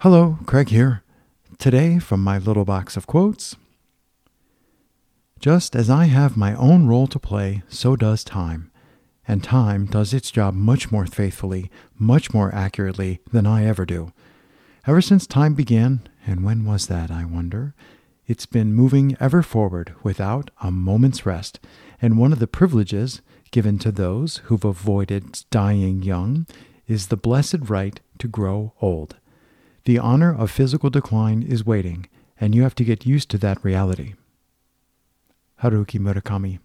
Hello, Craig here. Today, from my little box of quotes Just as I have my own role to play, so does time. And time does its job much more faithfully, much more accurately than I ever do. Ever since time began, and when was that, I wonder? It's been moving ever forward without a moment's rest, and one of the privileges given to those who've avoided dying young is the blessed right to grow old. The honor of physical decline is waiting, and you have to get used to that reality. Haruki Murakami